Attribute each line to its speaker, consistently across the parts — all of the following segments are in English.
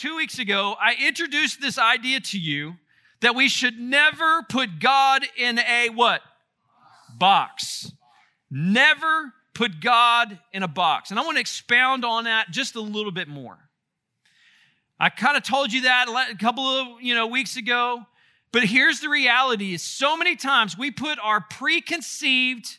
Speaker 1: two weeks ago, I introduced this idea to you that we should never put God in a what? Box. Never put God in a box. And I want to expound on that just a little bit more. I kind of told you that a couple of you know weeks ago, but here's the reality: is so many times we put our preconceived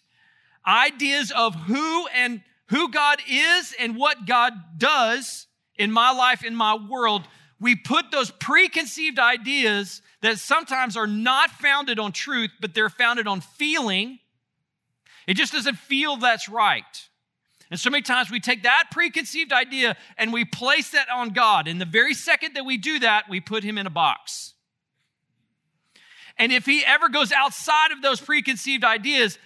Speaker 1: ideas of who and who God is and what God does in my life, in my world, we put those preconceived ideas that sometimes are not founded on truth, but they're founded on feeling. It just doesn't feel that's right. And so many times we take that preconceived idea and we place that on God. And the very second that we do that, we put him in a box. And if he ever goes outside of those preconceived ideas,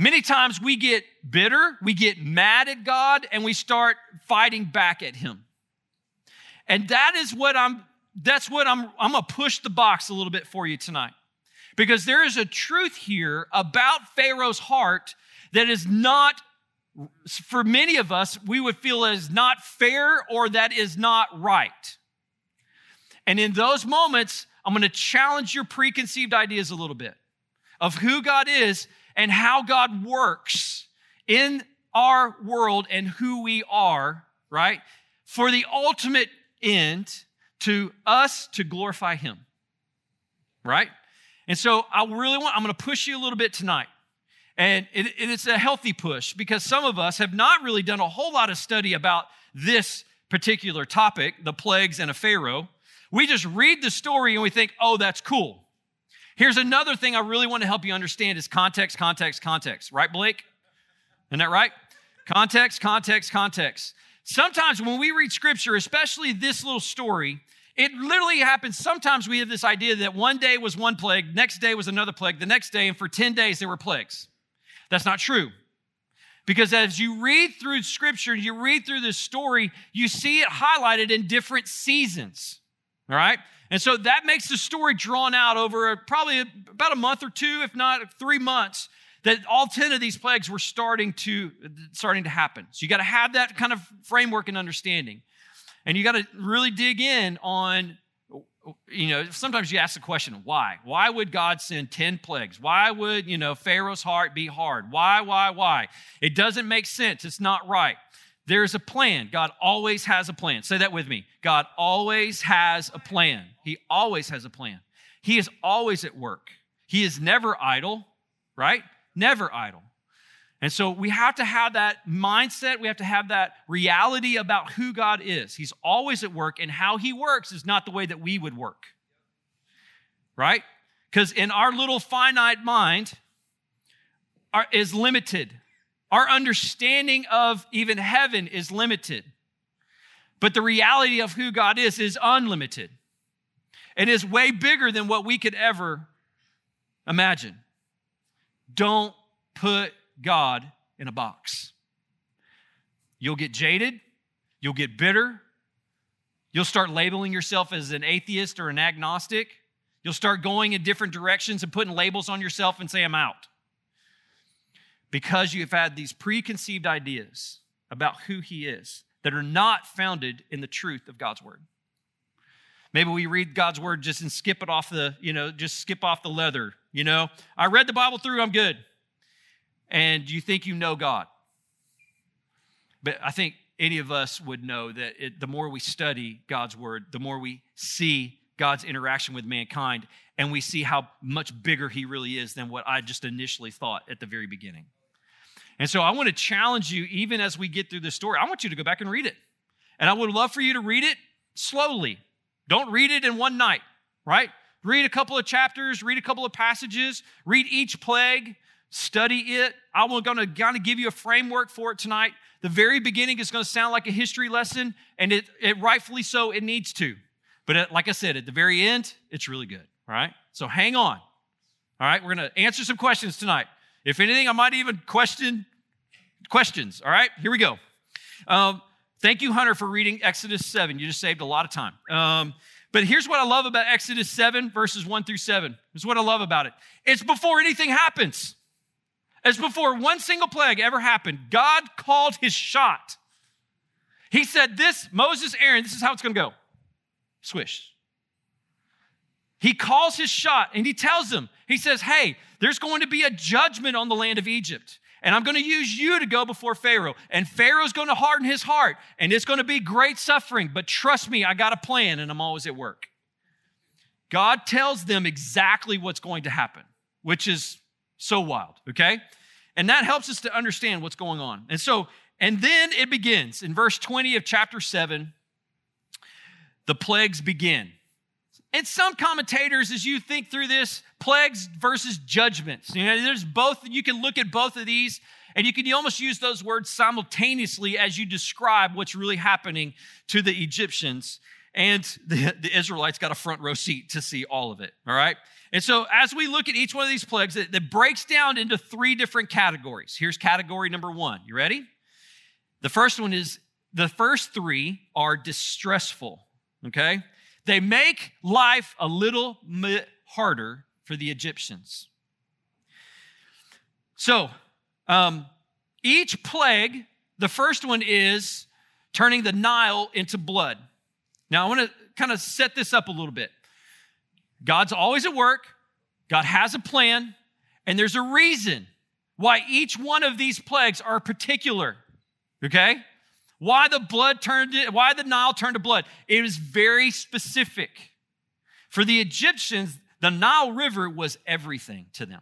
Speaker 1: Many times we get bitter, we get mad at God, and we start fighting back at Him. And that is what I'm, that's what I'm, I'm gonna push the box a little bit for you tonight. Because there is a truth here about Pharaoh's heart that is not, for many of us, we would feel is not fair or that is not right. And in those moments, I'm gonna challenge your preconceived ideas a little bit of who God is and how God works in our world and who we are, right? For the ultimate end to us to glorify Him, right? And so I really want, I'm going to push you a little bit tonight. And it, it's a healthy push because some of us have not really done a whole lot of study about this particular topic, the plagues and a Pharaoh. We just read the story and we think, oh, that's cool. Here's another thing I really want to help you understand is context, context, context. Right, Blake? Isn't that right? Context, context, context. Sometimes when we read scripture, especially this little story, it literally happens. Sometimes we have this idea that one day was one plague, next day was another plague, the next day, and for 10 days there were plagues. That's not true. Because as you read through scripture, you read through this story, you see it highlighted in different seasons. All right? And so that makes the story drawn out over probably about a month or two, if not three months, that all 10 of these plagues were starting to, starting to happen. So you got to have that kind of framework and understanding. And you got to really dig in on, you know, sometimes you ask the question, why? Why would God send 10 plagues? Why would, you know, Pharaoh's heart be hard? Why, why, why? It doesn't make sense. It's not right. There's a plan. God always has a plan. Say that with me. God always has a plan. He always has a plan. He is always at work. He is never idle, right? Never idle. And so we have to have that mindset. We have to have that reality about who God is. He's always at work, and how He works is not the way that we would work, right? Because in our little finite mind are, is limited. Our understanding of even heaven is limited. But the reality of who God is is unlimited and is way bigger than what we could ever imagine. Don't put God in a box. You'll get jaded, you'll get bitter, you'll start labeling yourself as an atheist or an agnostic. You'll start going in different directions and putting labels on yourself and say, I'm out because you've had these preconceived ideas about who he is that are not founded in the truth of God's word. Maybe we read God's word just and skip it off the, you know, just skip off the leather. You know, I read the Bible through, I'm good. And you think you know God. But I think any of us would know that it, the more we study God's word, the more we see God's interaction with mankind, and we see how much bigger he really is than what I just initially thought at the very beginning. And so I want to challenge you, even as we get through this story, I want you to go back and read it. And I would love for you to read it slowly. Don't read it in one night, right? Read a couple of chapters, read a couple of passages, read each plague, study it. I'm going to kind of give you a framework for it tonight. The very beginning is going to sound like a history lesson, and it, it rightfully so, it needs to. But it, like I said, at the very end, it's really good, right? So hang on. All right, we're going to answer some questions tonight. If anything, I might even question questions. All right, here we go. Um, thank you, Hunter, for reading Exodus 7. You just saved a lot of time. Um, but here's what I love about Exodus 7, verses 1 through 7. Is what I love about it it's before anything happens. It's before one single plague ever happened. God called his shot. He said, This, Moses, Aaron, this is how it's going to go. Swish. He calls his shot and he tells them, He says, Hey, there's going to be a judgment on the land of Egypt. And I'm going to use you to go before Pharaoh. And Pharaoh's going to harden his heart. And it's going to be great suffering. But trust me, I got a plan and I'm always at work. God tells them exactly what's going to happen, which is so wild, okay? And that helps us to understand what's going on. And so, and then it begins in verse 20 of chapter 7, the plagues begin. And some commentators, as you think through this, plagues versus judgments. You know, there's both, you can look at both of these, and you can almost use those words simultaneously as you describe what's really happening to the Egyptians. And the, the Israelites got a front row seat to see all of it. All right. And so as we look at each one of these plagues, it, it breaks down into three different categories. Here's category number one. You ready? The first one is the first three are distressful. Okay. They make life a little bit harder for the Egyptians. So, um, each plague, the first one is turning the Nile into blood. Now, I want to kind of set this up a little bit. God's always at work, God has a plan, and there's a reason why each one of these plagues are particular. Okay? Why the blood turned why the Nile turned to blood? It was very specific. For the Egyptians, the Nile River was everything to them.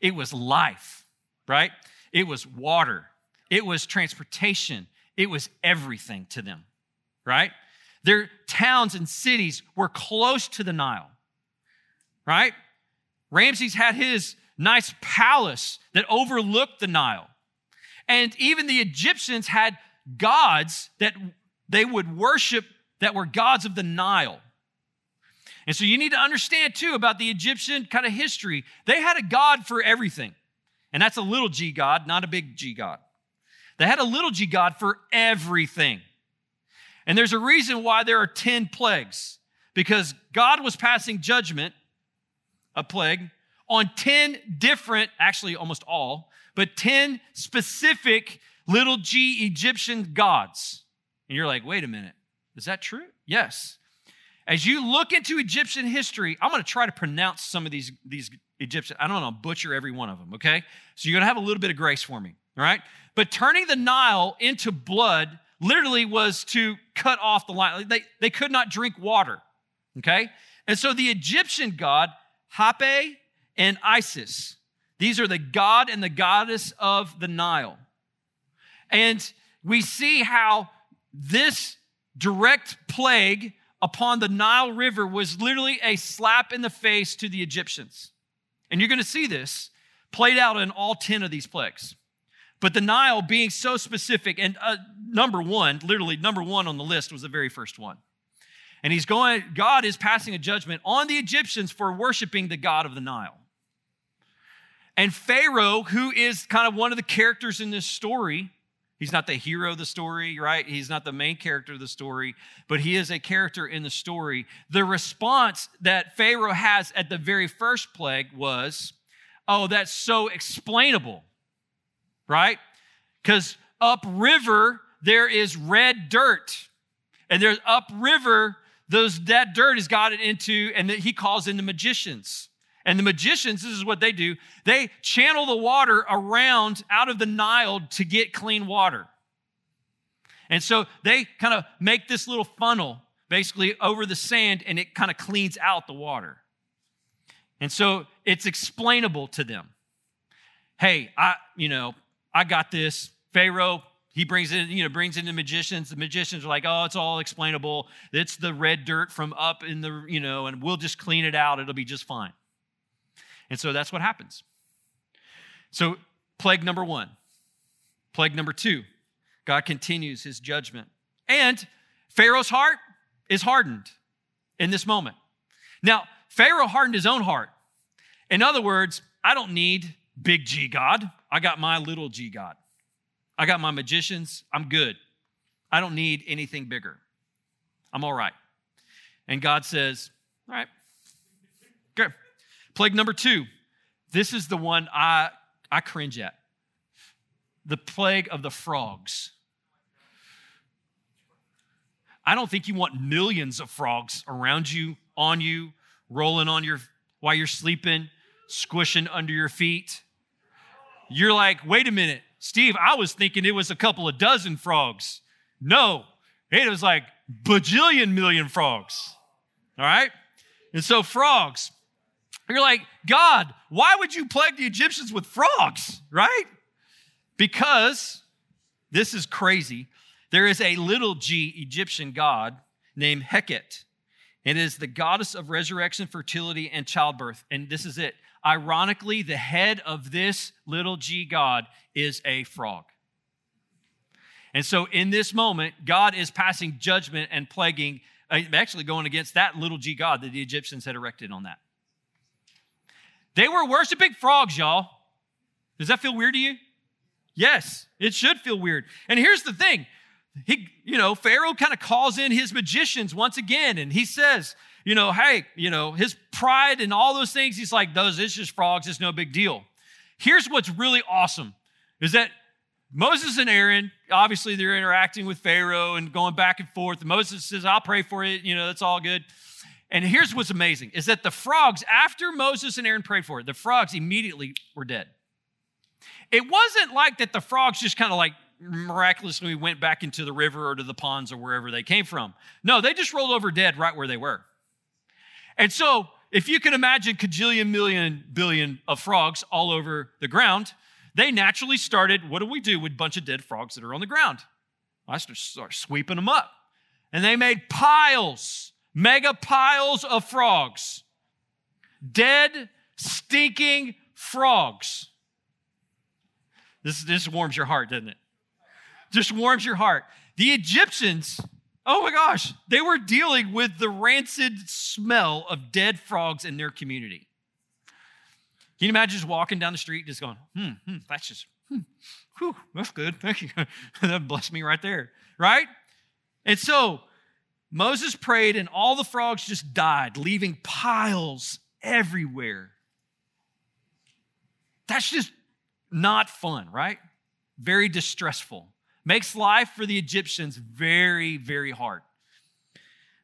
Speaker 1: It was life, right? It was water. It was transportation. It was everything to them, right? Their towns and cities were close to the Nile, right? Ramses had his nice palace that overlooked the Nile. And even the Egyptians had gods that they would worship that were gods of the Nile. And so you need to understand too about the Egyptian kind of history. They had a god for everything. And that's a little g god, not a big G god. They had a little g god for everything. And there's a reason why there are 10 plagues because God was passing judgment, a plague, on 10 different, actually almost all, but 10 specific little g Egyptian gods. And you're like, wait a minute, is that true? Yes. As you look into Egyptian history, I'm going to try to pronounce some of these, these Egyptian. I don't know, butcher every one of them, okay? So you're going to have a little bit of grace for me, all right? But turning the Nile into blood literally was to cut off the line. They, they could not drink water, okay? And so the Egyptian god, Hapi and Isis, these are the god and the goddess of the Nile. And we see how this direct plague upon the Nile River was literally a slap in the face to the Egyptians. And you're going to see this played out in all 10 of these plagues. But the Nile being so specific, and uh, number one, literally number one on the list was the very first one. And he's going, God is passing a judgment on the Egyptians for worshiping the God of the Nile. And Pharaoh, who is kind of one of the characters in this story, He's not the hero of the story, right? He's not the main character of the story, but he is a character in the story. The response that Pharaoh has at the very first plague was, oh, that's so explainable, right? Because upriver, there is red dirt. And there's upriver, those that dirt has gotten into, and he calls in the magicians. And the magicians, this is what they do they channel the water around out of the Nile to get clean water. And so they kind of make this little funnel basically over the sand and it kind of cleans out the water. And so it's explainable to them. Hey, I, you know, I got this. Pharaoh, he brings in, you know, brings in the magicians. The magicians are like, oh, it's all explainable. It's the red dirt from up in the, you know, and we'll just clean it out. It'll be just fine. And so that's what happens. So, plague number one. Plague number two, God continues his judgment. And Pharaoh's heart is hardened in this moment. Now, Pharaoh hardened his own heart. In other words, I don't need big G God. I got my little G God. I got my magicians. I'm good. I don't need anything bigger. I'm all right. And God says, All right, good. Plague number two. This is the one I, I cringe at the plague of the frogs. I don't think you want millions of frogs around you, on you, rolling on your while you're sleeping, squishing under your feet. You're like, wait a minute, Steve, I was thinking it was a couple of dozen frogs. No, it was like bajillion million frogs. All right? And so, frogs, you're like, God, why would you plague the Egyptians with frogs? Right? Because this is crazy. There is a little g Egyptian god named Heket. It is the goddess of resurrection, fertility, and childbirth. And this is it. Ironically, the head of this little g god is a frog. And so in this moment, God is passing judgment and plaguing, uh, actually going against that little g god that the Egyptians had erected on that. They were worshiping frogs, y'all. Does that feel weird to you? Yes, it should feel weird. And here's the thing he, you know, Pharaoh kind of calls in his magicians once again, and he says, you know, hey, you know, his pride and all those things, he's like, those, it's just frogs, it's no big deal. Here's what's really awesome is that Moses and Aaron, obviously they're interacting with Pharaoh and going back and forth. And Moses says, I'll pray for it, you know, that's all good. And here's what's amazing is that the frogs, after Moses and Aaron prayed for it, the frogs immediately were dead. It wasn't like that the frogs just kind of like miraculously went back into the river or to the ponds or wherever they came from. No, they just rolled over dead right where they were. And so, if you can imagine cajillion million billion of frogs all over the ground, they naturally started, what do we do with a bunch of dead frogs that are on the ground? I start sweeping them up. And they made piles, mega piles of frogs. Dead, stinking frogs. This, this warms your heart, doesn't it? Just warms your heart. The Egyptians, oh my gosh, they were dealing with the rancid smell of dead frogs in their community. Can you imagine just walking down the street, just going, hmm, hmm that's just, hmm, whew, that's good. Thank you. that blessed me right there, right? And so Moses prayed, and all the frogs just died, leaving piles everywhere. That's just not fun, right? Very distressful. Makes life for the Egyptians very, very hard.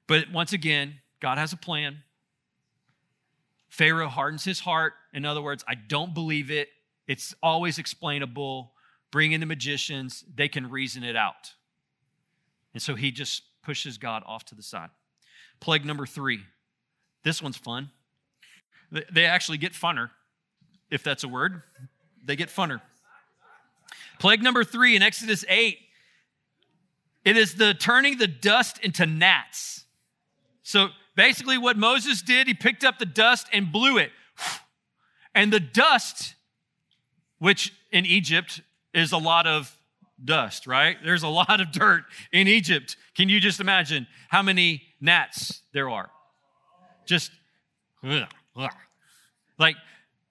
Speaker 1: But once again, God has a plan. Pharaoh hardens his heart. In other words, I don't believe it. It's always explainable. Bring in the magicians, they can reason it out. And so he just pushes God off to the side. Plague number three. This one's fun. They actually get funner, if that's a word. They get funner. Plague number three in Exodus 8, it is the turning the dust into gnats. So basically, what Moses did, he picked up the dust and blew it. And the dust, which in Egypt is a lot of dust, right? There's a lot of dirt in Egypt. Can you just imagine how many gnats there are? Just like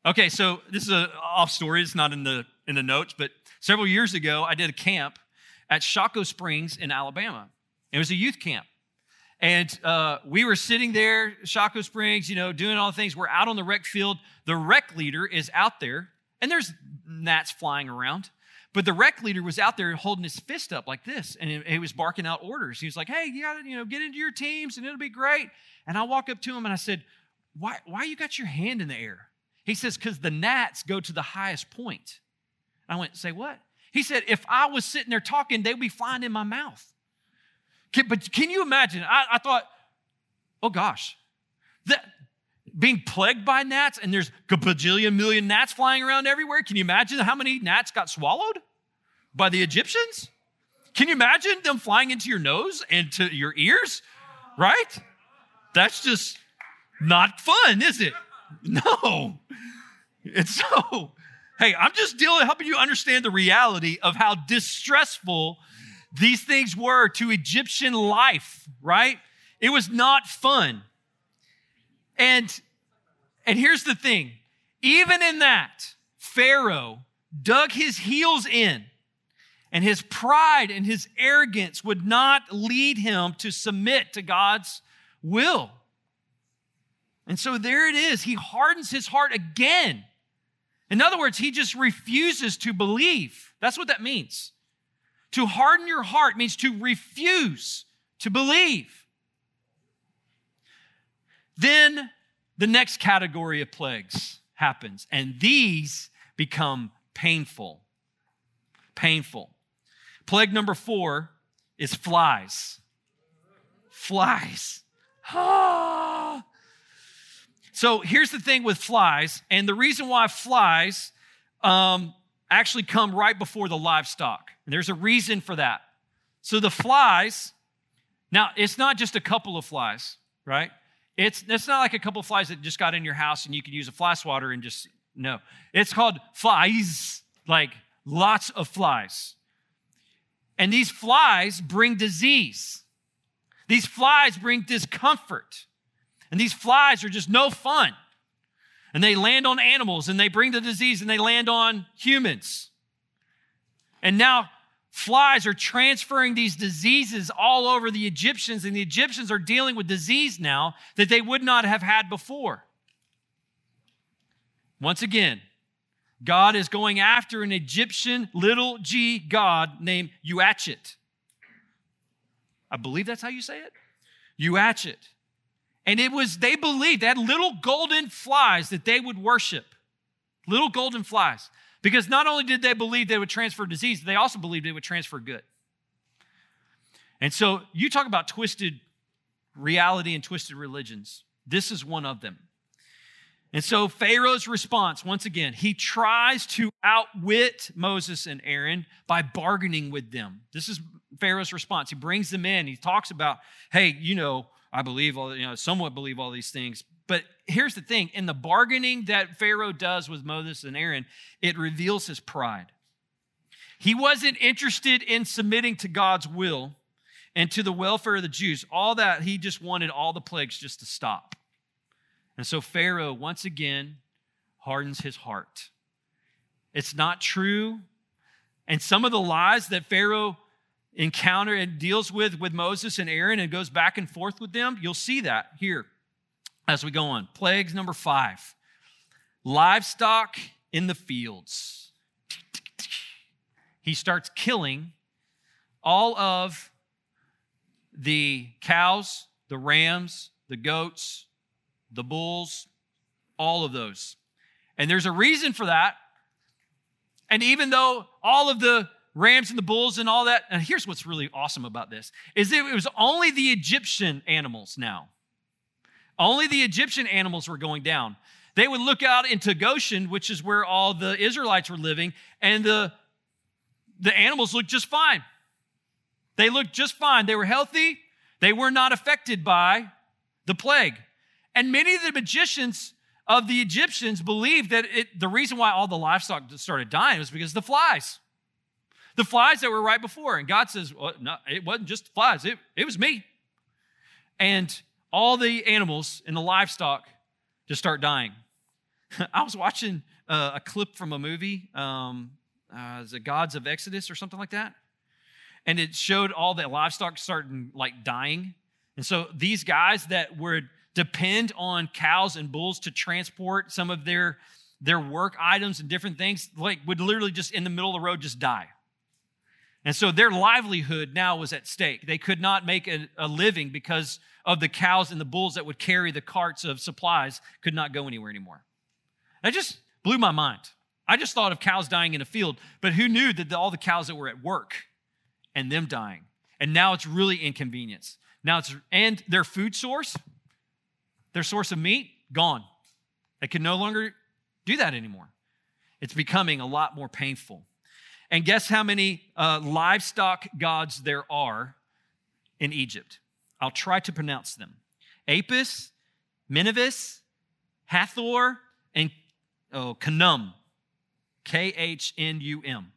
Speaker 1: okay, so this is a off story. It's not in the in the notes, but several years ago, I did a camp at Shocco Springs in Alabama. It was a youth camp. And uh, we were sitting there, Shocco Springs, you know, doing all the things. We're out on the rec field. The rec leader is out there, and there's gnats flying around. But the rec leader was out there holding his fist up like this, and he was barking out orders. He was like, "Hey, you got to, you know, get into your teams, and it'll be great." And I walk up to him and I said, "Why, why you got your hand in the air?" He says, "Because the gnats go to the highest point." I went, "Say what?" He said, "If I was sitting there talking, they'd be flying in my mouth." Can, but can you imagine? I, I thought, oh gosh, that being plagued by gnats and there's a bajillion million gnats flying around everywhere. Can you imagine how many gnats got swallowed by the Egyptians? Can you imagine them flying into your nose and to your ears? Right? That's just not fun, is it? No. It's so, hey, I'm just dealing, helping you understand the reality of how distressful these things were to Egyptian life, right? It was not fun. And and here's the thing, even in that, Pharaoh dug his heels in, and his pride and his arrogance would not lead him to submit to God's will. And so there it is. He hardens his heart again. In other words, he just refuses to believe. That's what that means. To harden your heart means to refuse to believe. Then the next category of plagues happens, and these become painful. Painful. Plague number four is flies. Flies. Ah. So here's the thing with flies, and the reason why flies um, actually come right before the livestock. And there's a reason for that. So the flies, now it's not just a couple of flies, right? It's, it's not like a couple flies that just got in your house and you can use a fly swatter and just, no. It's called flies, like lots of flies. And these flies bring disease. These flies bring discomfort. And these flies are just no fun. And they land on animals and they bring the disease and they land on humans. And now flies are transferring these diseases all over the Egyptians, and the Egyptians are dealing with disease now that they would not have had before. Once again, God is going after an Egyptian little g god named Uatchet. I believe that's how you say it. Uatchet. And it was, they believed, that little golden flies that they would worship. Little golden flies. Because not only did they believe they would transfer disease, they also believed they would transfer good. And so you talk about twisted reality and twisted religions. This is one of them. And so Pharaoh's response, once again, he tries to outwit Moses and Aaron by bargaining with them. This is Pharaoh's response. He brings them in. He talks about, hey, you know, I believe all, you know, somewhat believe all these things, but here's the thing in the bargaining that Pharaoh does with Moses and Aaron, it reveals his pride. He wasn't interested in submitting to God's will and to the welfare of the Jews. All that, he just wanted all the plagues just to stop. And so Pharaoh, once again, hardens his heart. It's not true. And some of the lies that Pharaoh encounter and deals with with Moses and Aaron and goes back and forth with them, you'll see that here as we go on. Plagues number five livestock in the fields. He starts killing all of the cows, the rams, the goats, the bulls, all of those. And there's a reason for that. And even though all of the rams and the bulls and all that, and here's what's really awesome about this is it was only the Egyptian animals now. Only the Egyptian animals were going down. They would look out into Goshen, which is where all the Israelites were living, and the, the animals looked just fine. They looked just fine. They were healthy. They were not affected by the plague. And many of the magicians of the Egyptians believed that it, the reason why all the livestock started dying was because the flies. The flies that were right before. And God says, well, no, it wasn't just flies, it, it was me. And all the animals and the livestock just start dying. I was watching uh, a clip from a movie, um, uh, the Gods of Exodus or something like that, and it showed all the livestock starting like dying. And so these guys that would depend on cows and bulls to transport some of their their work items and different things, like would literally just in the middle of the road just die. And so their livelihood now was at stake. They could not make a, a, living because of the cows and the bulls that would carry the carts of supplies could not go anywhere anymore. That just blew my mind. I just thought of cows dying in a field, but who knew that all the cows that were at work and them dying? And now it's really inconvenience. Now it's, and their food source, their source of meat, gone. They can no longer do that anymore. It's becoming a lot more painful. And guess how many uh, livestock gods there are in Egypt? I'll try to pronounce them Apis, Minivis, Hathor, and oh, Khnum. K H N U M.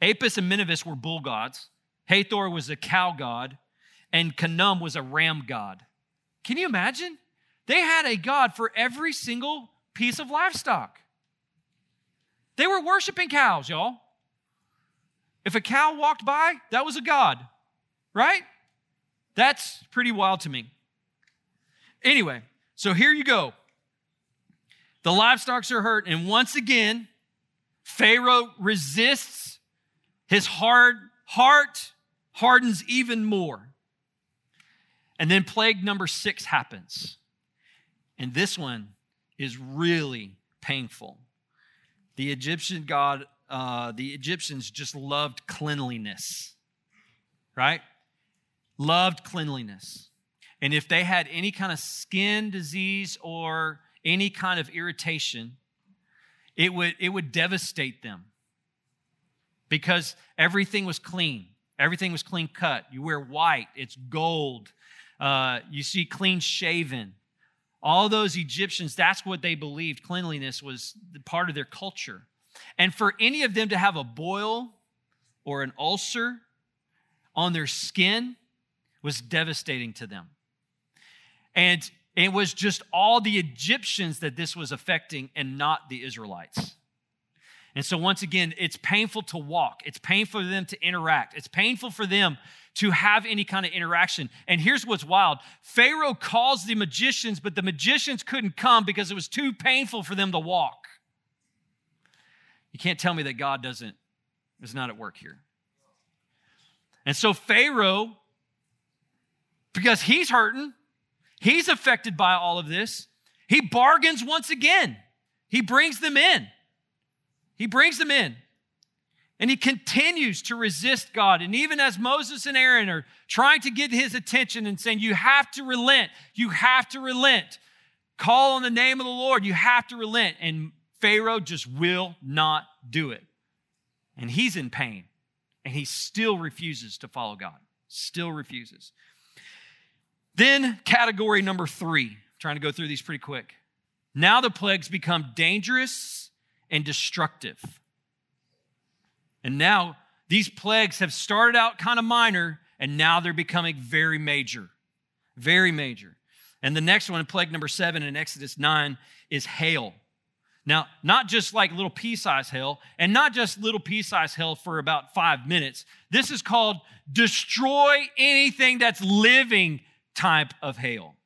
Speaker 1: Apis and Minivis were bull gods. Hathor was a cow god. And Khnum was a ram god. Can you imagine? They had a god for every single piece of livestock. They were worshiping cows, y'all. If a cow walked by, that was a god, right? That's pretty wild to me. Anyway, so here you go. The livestocks are hurt, and once again, Pharaoh resists his hard heart hardens even more. And then plague number six happens. And this one is really painful. The Egyptian god, uh, the Egyptians just loved cleanliness, right? Loved cleanliness. And if they had any kind of skin disease or any kind of irritation, it would, it would devastate them because everything was clean. Everything was clean cut. You wear white, it's gold. Uh, you see clean shaven. All those Egyptians, that's what they believed. Cleanliness was part of their culture. And for any of them to have a boil or an ulcer on their skin was devastating to them. And it was just all the Egyptians that this was affecting and not the Israelites. And so, once again, it's painful to walk. It's painful for them to interact. It's painful for them to have any kind of interaction. And here's what's wild Pharaoh calls the magicians, but the magicians couldn't come because it was too painful for them to walk. You can't tell me that God doesn't, is not at work here. And so, Pharaoh, because he's hurting, he's affected by all of this, he bargains once again. He brings them in. He brings them in. And he continues to resist God. And even as Moses and Aaron are trying to get his attention and saying, You have to relent, you have to relent, call on the name of the Lord, you have to relent. And Pharaoh just will not do it. And he's in pain. And he still refuses to follow God, still refuses. Then, category number three, I'm trying to go through these pretty quick. Now the plagues become dangerous and destructive. And now these plagues have started out kind of minor, and now they're becoming very major. Very major. And the next one, plague number seven in Exodus 9, is hail. Now, not just like little pea sized hail, and not just little pea sized hail for about five minutes. This is called destroy anything that's living type of hail.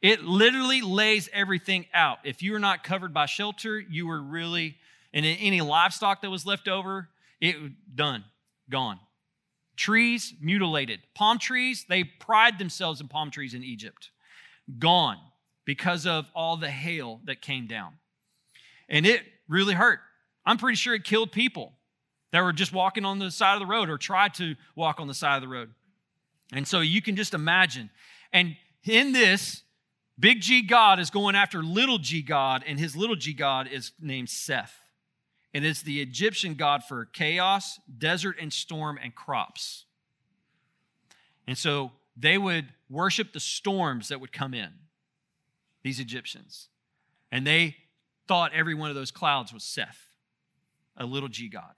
Speaker 1: It literally lays everything out. If you were not covered by shelter, you were really, and any livestock that was left over, it done, gone. Trees mutilated. Palm trees, they pride themselves in palm trees in Egypt. Gone because of all the hail that came down. And it really hurt. I'm pretty sure it killed people that were just walking on the side of the road or tried to walk on the side of the road. And so you can just imagine. And in this, Big G God is going after little g God, and his little g God is named Seth. And it's the Egyptian god for chaos, desert and storm, and crops. And so they would worship the storms that would come in, these Egyptians. And they thought every one of those clouds was Seth, a little g God.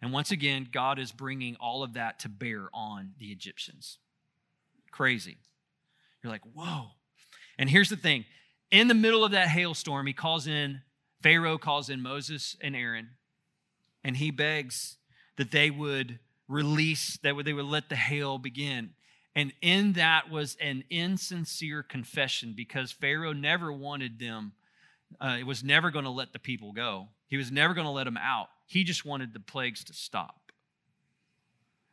Speaker 1: And once again, God is bringing all of that to bear on the Egyptians. Crazy. You're like, whoa. And here's the thing in the middle of that hailstorm, he calls in, Pharaoh calls in Moses and Aaron, and he begs that they would release, that they would let the hail begin. And in that was an insincere confession because Pharaoh never wanted them, uh, it was never going to let the people go. He was never going to let them out. He just wanted the plagues to stop.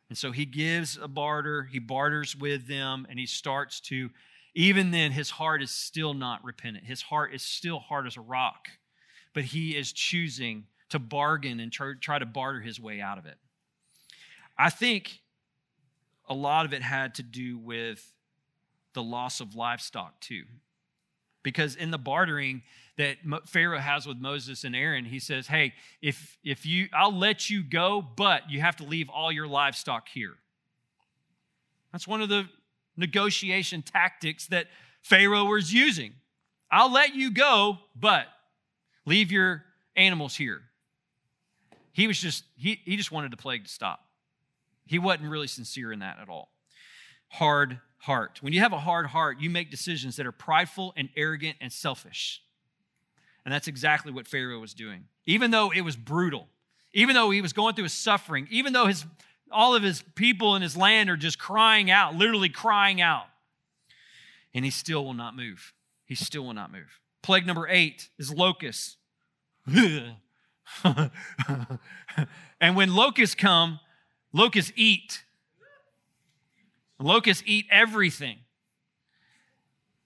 Speaker 1: And so he gives a barter, he barters with them, and he starts to even then, his heart is still not repentant. His heart is still hard as a rock, but he is choosing to bargain and try, to barter his way out of it. I think a lot of it had to do with the loss of livestock, too. Because in the bartering that Pharaoh has with Moses and Aaron, he says, Hey, if, if you, I'll let you go, but you have to leave all your livestock here. That's one of the negotiation tactics that Pharaoh was using. I'll let you go, but leave your animals here. He was just, he, he just wanted the plague to stop. He wasn't really sincere in that at all. Hard heart. When you have a hard heart, you make decisions that are prideful and arrogant and selfish. And that's exactly what Pharaoh was doing. Even though it was brutal, even though he was going through his suffering, even though his all of his people in his land are just crying out, literally crying out. And he still will not move. He still will not move. Plague number eight is locusts. and when locusts come, Locusts eat. Locusts eat everything.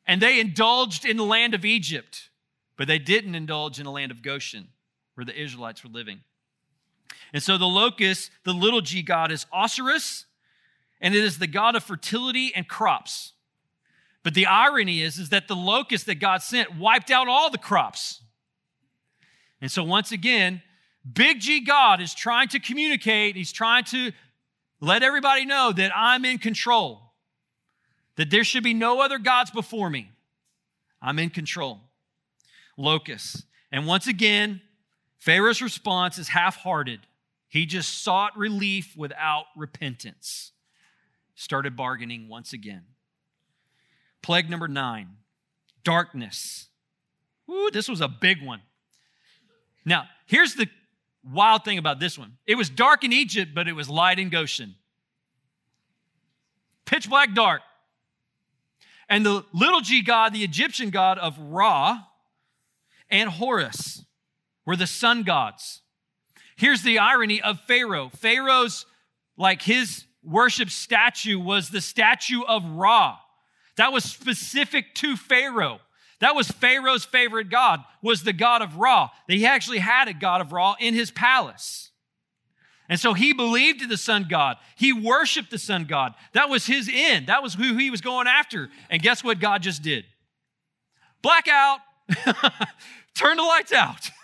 Speaker 1: And they indulged in the land of Egypt, but they didn't indulge in the land of Goshen, where the Israelites were living. And so the locust, the little g god, is Osiris, and it is the god of fertility and crops. But the irony is, is that the locust that God sent wiped out all the crops. And so once again, Big G God is trying to communicate, he's trying to let everybody know that I'm in control, that there should be no other gods before me. I'm in control. Locust. And once again, Pharaoh's response is half hearted. He just sought relief without repentance. Started bargaining once again. Plague number nine darkness. Ooh, this was a big one. Now, here's the wild thing about this one it was dark in Egypt, but it was light in Goshen. Pitch black dark. And the little g god, the Egyptian god of Ra and Horus, were the sun gods. Here's the irony of Pharaoh Pharaoh's, like his worship statue, was the statue of Ra. That was specific to Pharaoh. That was Pharaoh's favorite god, was the god of Ra. That he actually had a god of Ra in his palace. And so he believed in the sun god. He worshiped the sun god. That was his end. That was who he was going after. And guess what God just did? Blackout. Turn the lights out.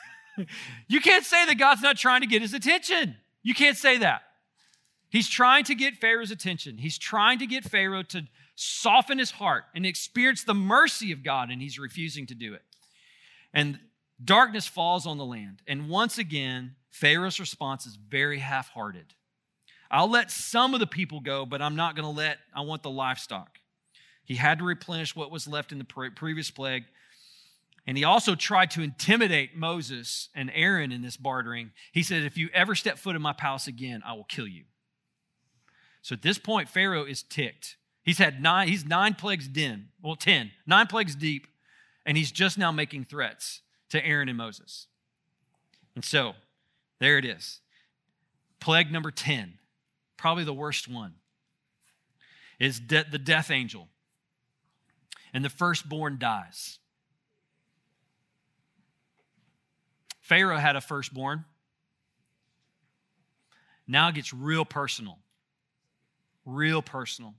Speaker 1: you can't say that God's not trying to get his attention. You can't say that. He's trying to get Pharaoh's attention. He's trying to get Pharaoh to soften his heart and experience the mercy of God, and he's refusing to do it. And darkness falls on the land. And once again, Pharaoh's response is very half hearted. I'll let some of the people go, but I'm not going to let, I want the livestock. He had to replenish what was left in the previous plague. And he also tried to intimidate Moses and Aaron in this bartering. He said, If you ever step foot in my palace again, I will kill you. So at this point, Pharaoh is ticked. He's had nine, he's nine plagues in, well, ten, nine plagues deep, and he's just now making threats to Aaron and Moses. And so, there it is. Plague number 10, probably the worst one, is de- the death angel. And the firstborn dies. Pharaoh had a firstborn. Now it gets real personal. Real personal.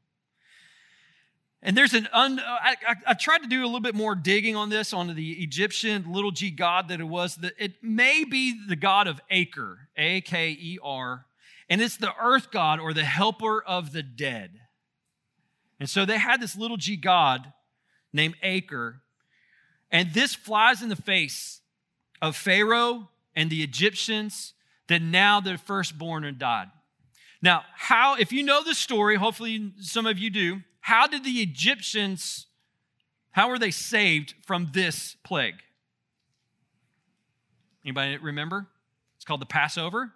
Speaker 1: And there's an, un, I, I, I, tried to do a little bit more digging on this, on the Egyptian little g god that it was. That it may be the god of Aker, A K E R, and it's the earth god or the helper of the dead. And so they had this little g god named Aker, and this flies in the face of Pharaoh and the Egyptians that now their firstborn are died. Now, how, if you know the story, hopefully some of you do, how did the Egyptians, how were they saved from this plague? Anybody remember? It's called the Passover.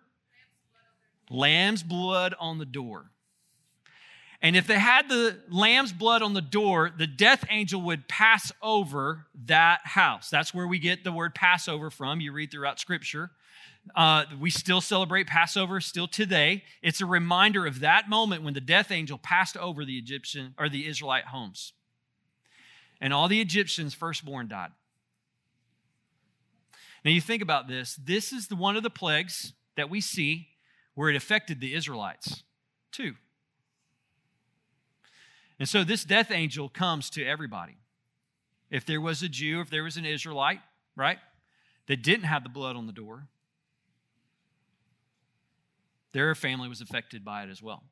Speaker 1: Lamb's blood on the door. And if they had the lamb's blood on the door, the death angel would pass over that house. That's where we get the word Passover from. You read throughout Scripture. Uh, we still celebrate Passover still today. It's a reminder of that moment when the death angel passed over the Egyptian or the Israelite homes. And all the Egyptians' firstborn died. Now you think about this. This is the, one of the plagues that we see where it affected the Israelites too. And so this death angel comes to everybody. If there was a Jew, if there was an Israelite, right, that didn't have the blood on the door, their family was affected by it as well.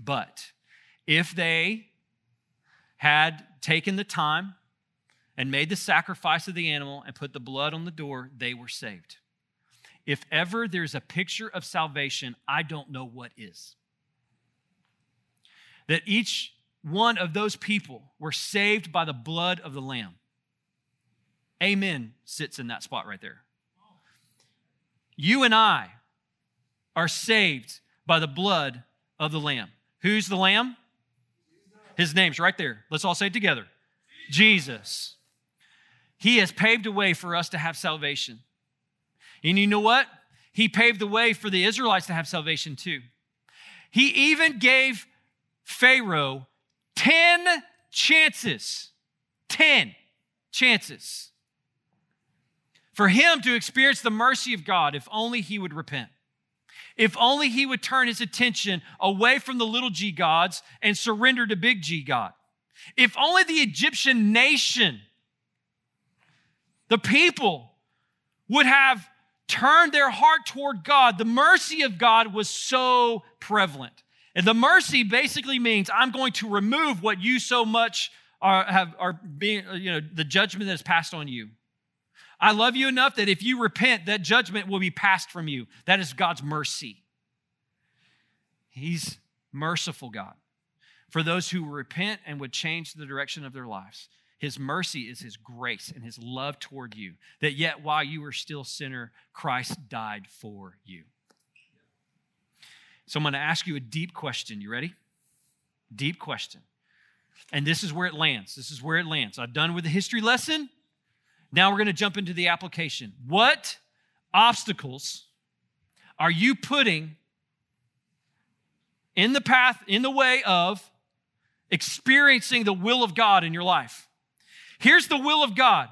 Speaker 1: But if they had taken the time and made the sacrifice of the animal and put the blood on the door, they were saved. If ever there's a picture of salvation, I don't know what is. That each one of those people were saved by the blood of the Lamb. Amen sits in that spot right there. You and I are saved by the blood of the Lamb. Who's the Lamb? His name's right there. Let's all say it together Jesus. He has paved a way for us to have salvation. And you know what? He paved the way for the Israelites to have salvation too. He even gave Pharaoh 10 chances. 10 chances for him to experience the mercy of God if only he would repent. If only he would turn his attention away from the little g gods and surrender to big G God. If only the Egyptian nation, the people, would have turned their heart toward God, the mercy of God was so prevalent. And the mercy basically means I'm going to remove what you so much are, have, are being, you know, the judgment that is passed on you. I love you enough that if you repent, that judgment will be passed from you. That is God's mercy. He's merciful God. For those who repent and would change the direction of their lives, His mercy is His grace and His love toward you, that yet while you were still sinner, Christ died for you. So I'm going to ask you a deep question. You ready? Deep question. And this is where it lands. This is where it lands. I've done with the history lesson. Now we're going to jump into the application. What obstacles are you putting in the path, in the way of experiencing the will of God in your life? Here's the will of God,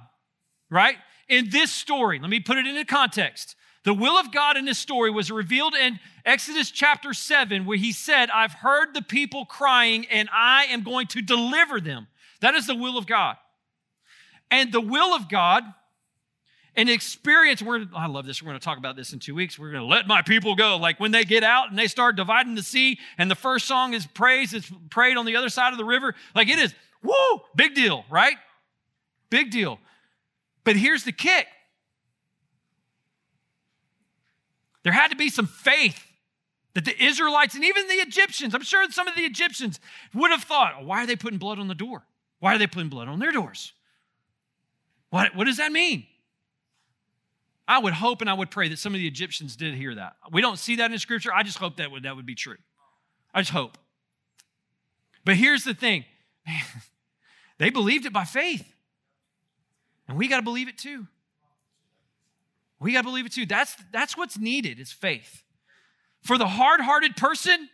Speaker 1: right? In this story, let me put it into context. The will of God in this story was revealed in Exodus chapter 7, where he said, I've heard the people crying and I am going to deliver them. That is the will of God. And the will of God and experience, we're, I love this. We're going to talk about this in two weeks. We're going to let my people go. Like when they get out and they start dividing the sea, and the first song is praise, it's prayed on the other side of the river. Like it is, woo, big deal, right? Big deal. But here's the kick there had to be some faith that the Israelites and even the Egyptians, I'm sure some of the Egyptians would have thought, oh, why are they putting blood on the door? Why are they putting blood on their doors? What, what does that mean? I would hope and I would pray that some of the Egyptians did hear that. We don't see that in scripture. I just hope that would, that would be true. I just hope. But here's the thing man, they believed it by faith. And we got to believe it too. We got to believe it too. That's, that's what's needed is faith. For the hard hearted person,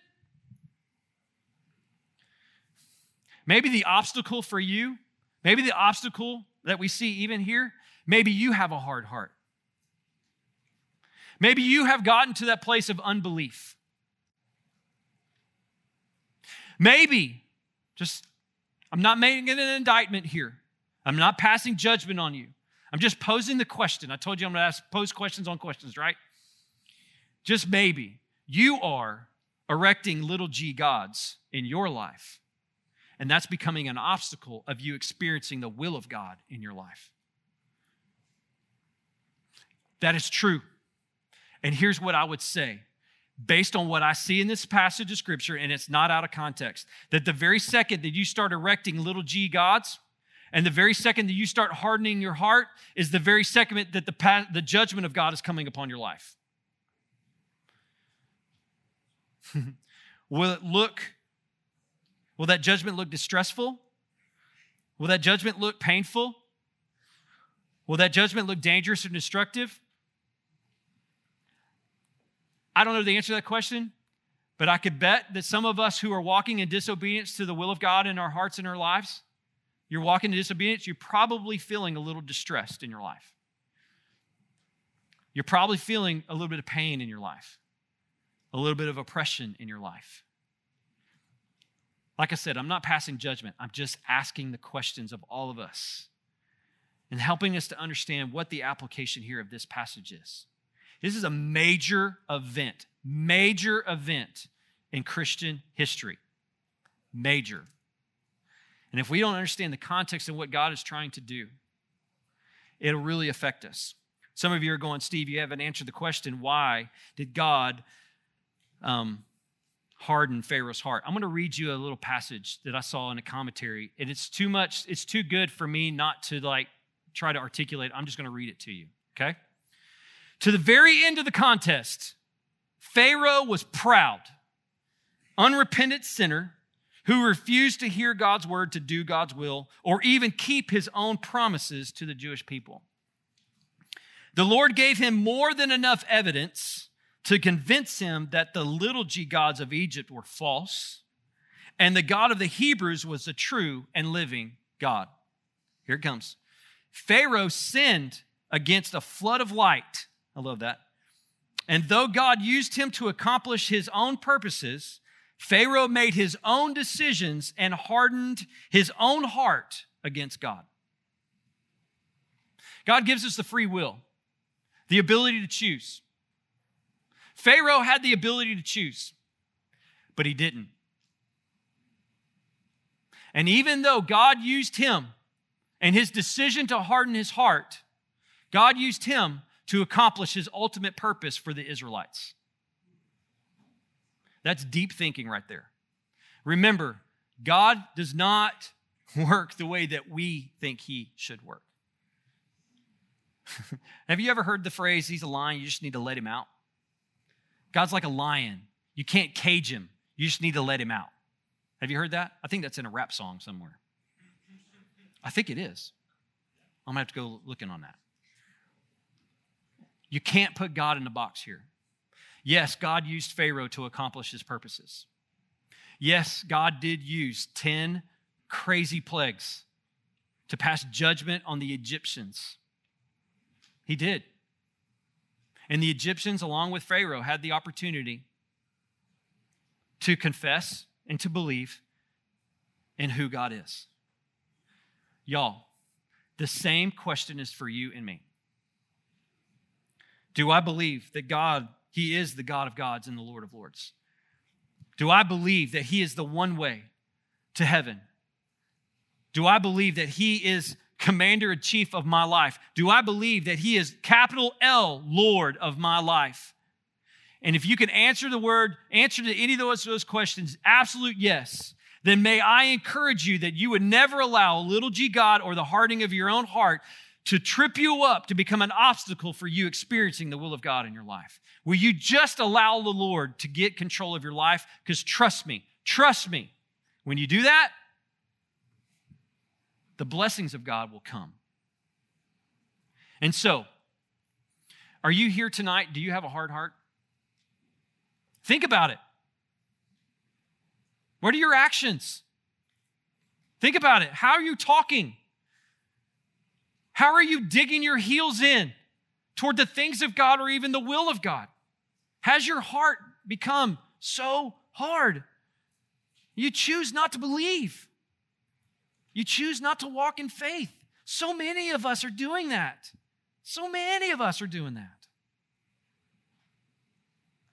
Speaker 1: maybe the obstacle for you, maybe the obstacle that we see even here, maybe you have a hard heart. Maybe you have gotten to that place of unbelief. Maybe, just, I'm not making an indictment here. I'm not passing judgment on you. I'm just posing the question. I told you I'm going to ask, pose questions on questions, right? Just maybe you are erecting little g gods in your life and that's becoming an obstacle of you experiencing the will of God in your life. That is true. And here's what I would say based on what I see in this passage of scripture, and it's not out of context, that the very second that you start erecting little g gods, and the very second that you start hardening your heart, is the very second that the, the judgment of God is coming upon your life. Will it look Will that judgment look distressful? Will that judgment look painful? Will that judgment look dangerous or destructive? I don't know the answer to that question, but I could bet that some of us who are walking in disobedience to the will of God in our hearts and our lives, you're walking in disobedience, you're probably feeling a little distressed in your life. You're probably feeling a little bit of pain in your life, a little bit of oppression in your life. Like I said, I'm not passing judgment. I'm just asking the questions of all of us and helping us to understand what the application here of this passage is. This is a major event, major event in Christian history. Major. And if we don't understand the context of what God is trying to do, it'll really affect us. Some of you are going, Steve, you haven't answered the question why did God um, harden Pharaoh's heart. I'm going to read you a little passage that I saw in a commentary, and it's too much, it's too good for me not to like try to articulate. I'm just going to read it to you, okay? To the very end of the contest, Pharaoh was proud, unrepentant sinner who refused to hear God's word to do God's will or even keep his own promises to the Jewish people. The Lord gave him more than enough evidence to convince him that the little g gods of Egypt were false and the God of the Hebrews was the true and living God. Here it comes. Pharaoh sinned against a flood of light. I love that. And though God used him to accomplish his own purposes, Pharaoh made his own decisions and hardened his own heart against God. God gives us the free will, the ability to choose. Pharaoh had the ability to choose, but he didn't. And even though God used him and his decision to harden his heart, God used him to accomplish his ultimate purpose for the Israelites. That's deep thinking right there. Remember, God does not work the way that we think he should work. Have you ever heard the phrase, he's a lion, you just need to let him out? God's like a lion. You can't cage him, you just need to let him out. Have you heard that? I think that's in a rap song somewhere. I think it is. I'm gonna have to go looking on that. You can't put God in a box here. Yes, God used Pharaoh to accomplish his purposes. Yes, God did use 10 crazy plagues to pass judgment on the Egyptians. He did. And the Egyptians, along with Pharaoh, had the opportunity to confess and to believe in who God is. Y'all, the same question is for you and me. Do I believe that God, He is the God of gods and the Lord of lords? Do I believe that He is the one way to heaven? Do I believe that He is commander in chief of my life? Do I believe that He is capital L, Lord of my life? And if you can answer the word, answer to any of those, those questions, absolute yes, then may I encourage you that you would never allow a little g God or the hardening of your own heart to trip you up to become an obstacle for you experiencing the will of God in your life. Will you just allow the Lord to get control of your life? Because trust me, trust me, when you do that, the blessings of God will come. And so, are you here tonight? Do you have a hard heart? Think about it. What are your actions? Think about it. How are you talking? How are you digging your heels in toward the things of God or even the will of God? Has your heart become so hard? You choose not to believe. You choose not to walk in faith. So many of us are doing that. So many of us are doing that.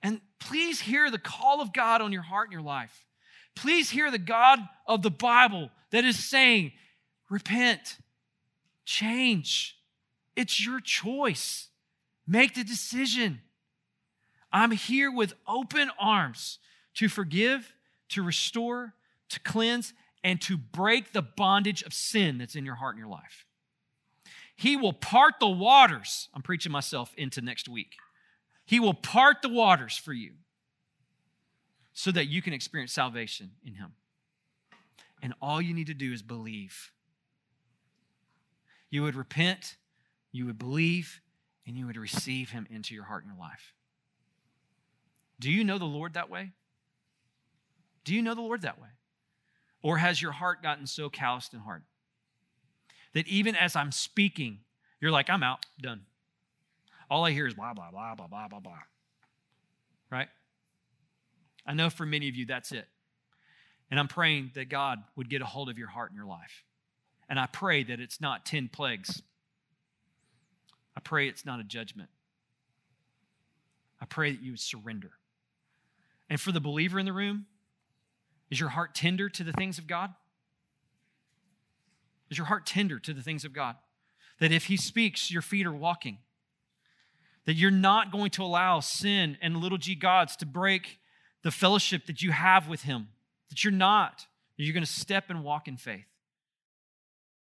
Speaker 1: And please hear the call of God on your heart and your life. Please hear the God of the Bible that is saying, repent, change. It's your choice. Make the decision. I'm here with open arms to forgive, to restore, to cleanse, and to break the bondage of sin that's in your heart and your life. He will part the waters. I'm preaching myself into next week. He will part the waters for you so that you can experience salvation in Him. And all you need to do is believe. You would repent, you would believe, and you would receive Him into your heart and your life. Do you know the Lord that way? Do you know the Lord that way? Or has your heart gotten so calloused and hard that even as I'm speaking, you're like, I'm out, done. All I hear is blah, blah, blah, blah, blah, blah, blah. Right? I know for many of you, that's it. And I'm praying that God would get a hold of your heart and your life. And I pray that it's not 10 plagues. I pray it's not a judgment. I pray that you would surrender. And for the believer in the room, is your heart tender to the things of God? Is your heart tender to the things of God? That if He speaks, your feet are walking. That you're not going to allow sin and little g gods to break the fellowship that you have with Him. That you're not. That you're going to step and walk in faith.